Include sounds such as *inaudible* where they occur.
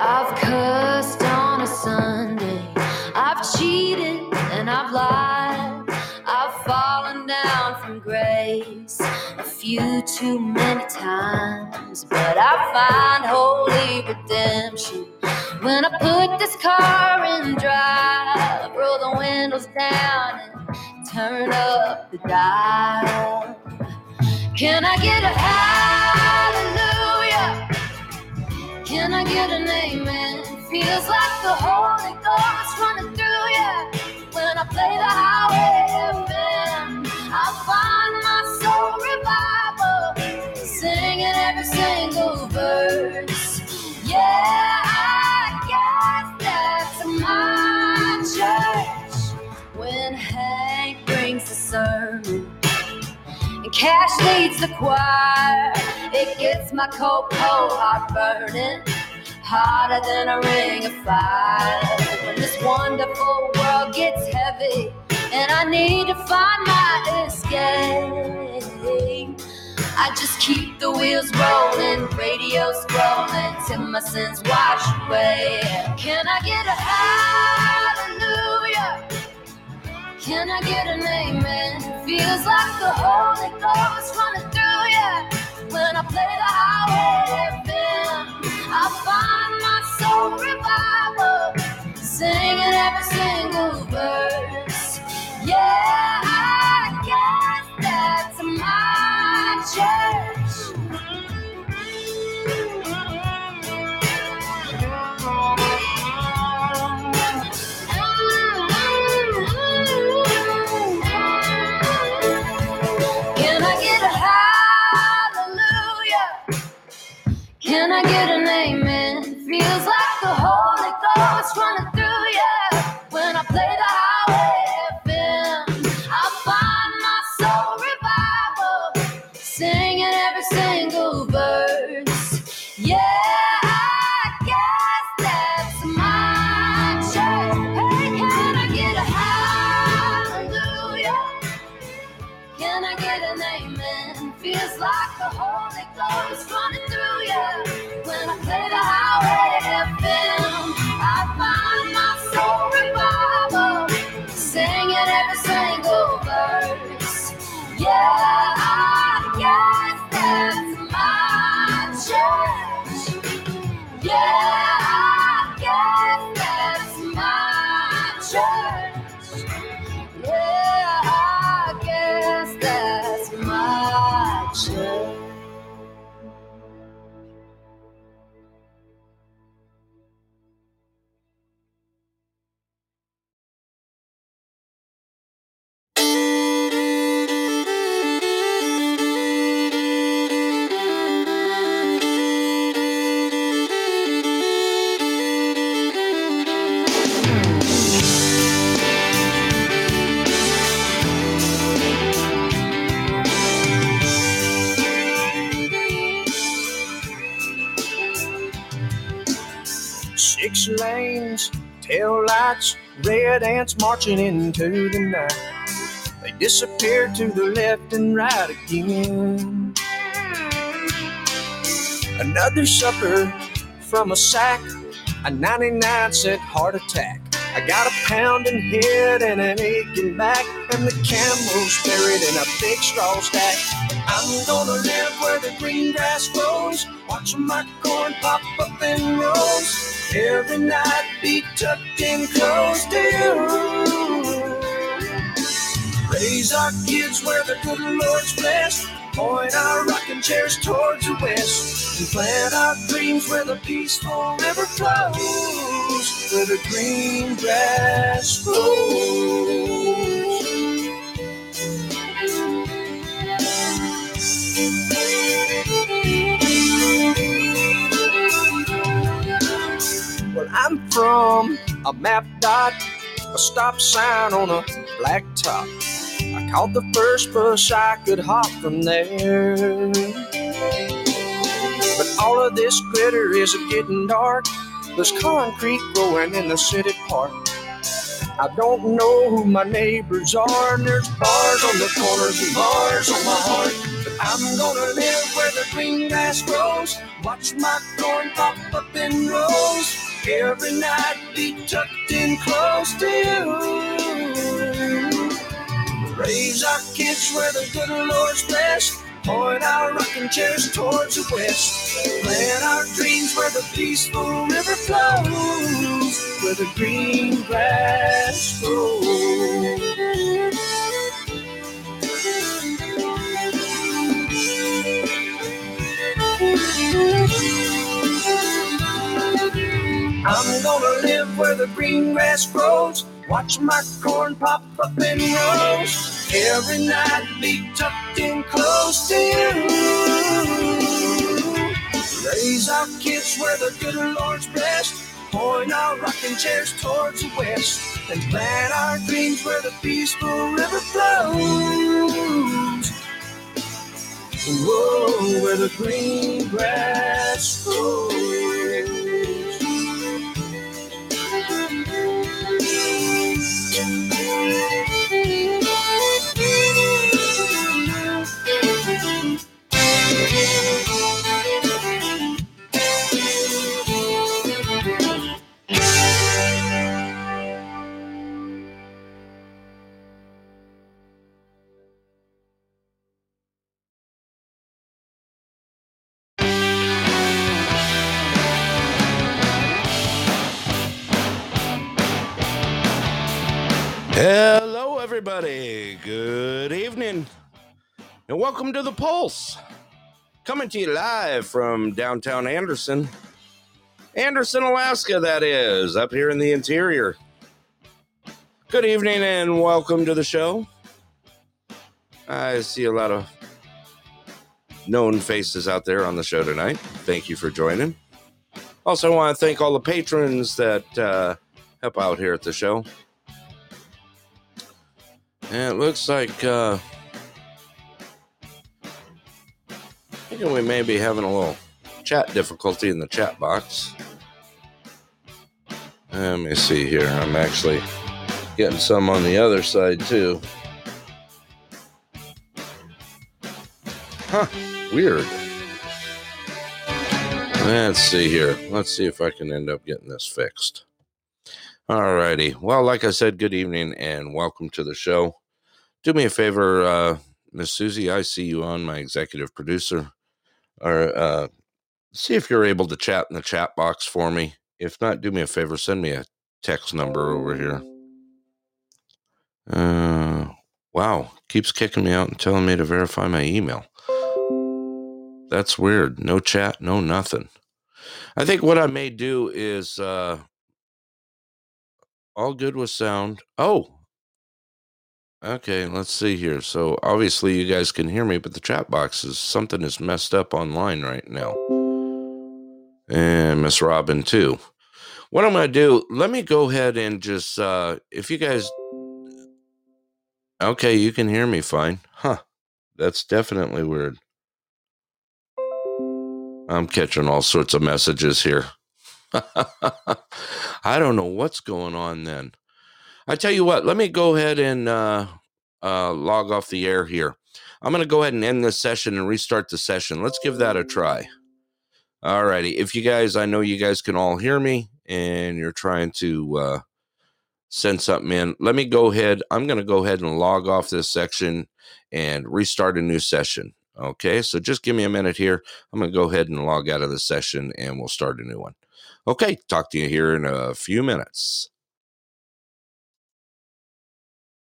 I've cursed on a Sunday. I've cheated and I've lied. Too many times. But I find holy redemption when I put this car in drive. Roll the windows down and turn up the dial. Can I get a hallelujah? Can I get an amen? Feels like the Holy Ghost running through you when I play the highway Cash leads the choir. It gets my cold heart burning, hotter than a ring of fire. When this wonderful world gets heavy, and I need to find my escape. I just keep the wheels rolling, radio scrolling till my sins wash away. Can I get a hallelujah? Can I get an amen? Feels like the Holy Ghost running through you when I play the highway. I find Feels tail lights, red ants marching into the night. They disappear to the left and right again. Another supper from a sack, a 99 cent heart attack. I got a pounding head and an aching back, and the camel's buried in a big straw stack. I'm gonna live where the green grass grows, watching my corn pop up in rows. Every night be tucked in close to you. Raise our kids where the good Lord's blessed. Point our rocking chairs towards the west. And plant our dreams where the peaceful river flows. Where the green grass grows. I'm from a map dot, a stop sign on a black top. I caught the first bus I could hop from there. But all of this glitter is getting dark. There's concrete growing in the city park. I don't know who my neighbors are, and there's bars on the corners and bars on my heart. But I'm gonna live where the green grass grows. Watch my corn pop up in rows. Every night be tucked in close to you. Raise our kids where the good Lord's blessed. Point our rocking chairs towards the west. Plant our dreams where the peaceful river flows. Where the green grass grows. I'm gonna live where the green grass grows. Watch my corn pop up in rows. Every night be tucked in close to you. Raise our kids where the good Lord's blessed. Point our rocking chairs towards the west. And plant our dreams where the peaceful river flows. Whoa, where the green grass grows. Hello, everybody. Good evening, and welcome to the Pulse. Coming to you live from downtown Anderson, Anderson, Alaska, that is, up here in the interior. Good evening, and welcome to the show. I see a lot of known faces out there on the show tonight. Thank you for joining. Also, I want to thank all the patrons that uh, help out here at the show. And it looks like uh, I think we may be having a little chat difficulty in the chat box. Let me see here. I'm actually getting some on the other side too. Huh, weird. Let's see here. Let's see if I can end up getting this fixed. Alrighty. Well, like I said, good evening and welcome to the show. Do me a favor, uh, Miss Susie. I see you on my executive producer. Or uh, see if you're able to chat in the chat box for me. If not, do me a favor. Send me a text number over here. Uh, wow, keeps kicking me out and telling me to verify my email. That's weird. No chat, no nothing. I think what I may do is uh, all good with sound. Oh, okay. Let's see here. So obviously you guys can hear me, but the chat box is something is messed up online right now. And Miss Robin too. What I'm to do, let me go ahead and just, uh, if you guys, okay, you can hear me fine. Huh. That's definitely weird. I'm catching all sorts of messages here. *laughs* I don't know what's going on then. I tell you what, let me go ahead and uh, uh, log off the air here. I'm going to go ahead and end this session and restart the session. Let's give that a try. All righty. If you guys, I know you guys can all hear me and you're trying to uh, send something in, let me go ahead. I'm going to go ahead and log off this section and restart a new session. Okay. So just give me a minute here. I'm going to go ahead and log out of the session and we'll start a new one. Okay. Talk to you here in a few minutes.